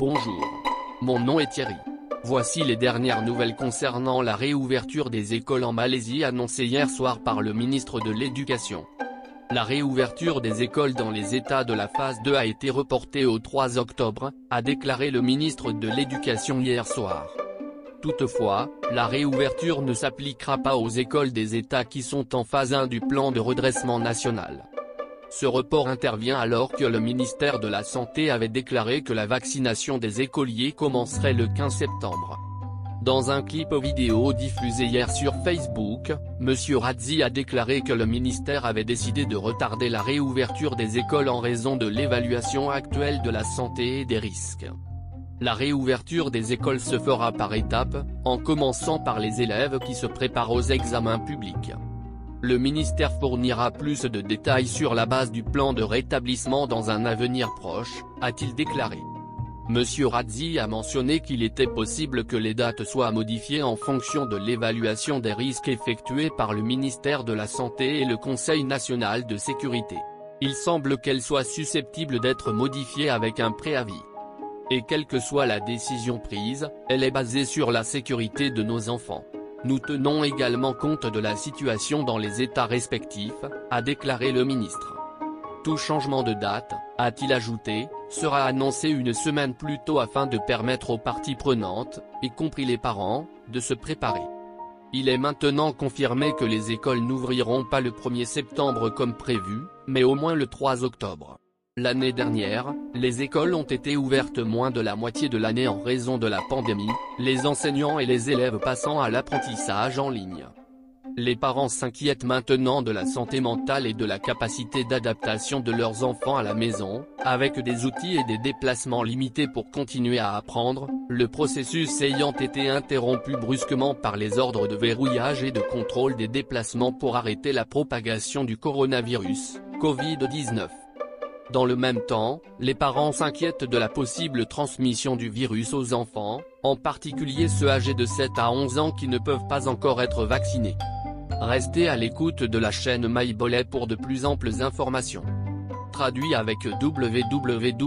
Bonjour. Mon nom est Thierry. Voici les dernières nouvelles concernant la réouverture des écoles en Malaisie annoncée hier soir par le ministre de l'Éducation. La réouverture des écoles dans les États de la phase 2 a été reportée au 3 octobre, a déclaré le ministre de l'Éducation hier soir. Toutefois, la réouverture ne s'appliquera pas aux écoles des États qui sont en phase 1 du plan de redressement national. Ce report intervient alors que le ministère de la Santé avait déclaré que la vaccination des écoliers commencerait le 15 septembre. Dans un clip vidéo diffusé hier sur Facebook, M. Radzi a déclaré que le ministère avait décidé de retarder la réouverture des écoles en raison de l'évaluation actuelle de la santé et des risques. La réouverture des écoles se fera par étapes, en commençant par les élèves qui se préparent aux examens publics. Le ministère fournira plus de détails sur la base du plan de rétablissement dans un avenir proche, a-t-il déclaré. Monsieur Radzi a mentionné qu'il était possible que les dates soient modifiées en fonction de l'évaluation des risques effectuée par le ministère de la Santé et le Conseil national de sécurité. Il semble qu'elle soit susceptible d'être modifiée avec un préavis. Et quelle que soit la décision prise, elle est basée sur la sécurité de nos enfants. Nous tenons également compte de la situation dans les États respectifs, a déclaré le ministre. Tout changement de date, a-t-il ajouté, sera annoncé une semaine plus tôt afin de permettre aux parties prenantes, y compris les parents, de se préparer. Il est maintenant confirmé que les écoles n'ouvriront pas le 1er septembre comme prévu, mais au moins le 3 octobre. L'année dernière, les écoles ont été ouvertes moins de la moitié de l'année en raison de la pandémie, les enseignants et les élèves passant à l'apprentissage en ligne. Les parents s'inquiètent maintenant de la santé mentale et de la capacité d'adaptation de leurs enfants à la maison, avec des outils et des déplacements limités pour continuer à apprendre, le processus ayant été interrompu brusquement par les ordres de verrouillage et de contrôle des déplacements pour arrêter la propagation du coronavirus, Covid-19. Dans le même temps, les parents s'inquiètent de la possible transmission du virus aux enfants, en particulier ceux âgés de 7 à 11 ans qui ne peuvent pas encore être vaccinés. Restez à l'écoute de la chaîne MyBolet pour de plus amples informations. Traduit avec www.dpl.com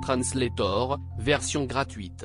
translator, version gratuite.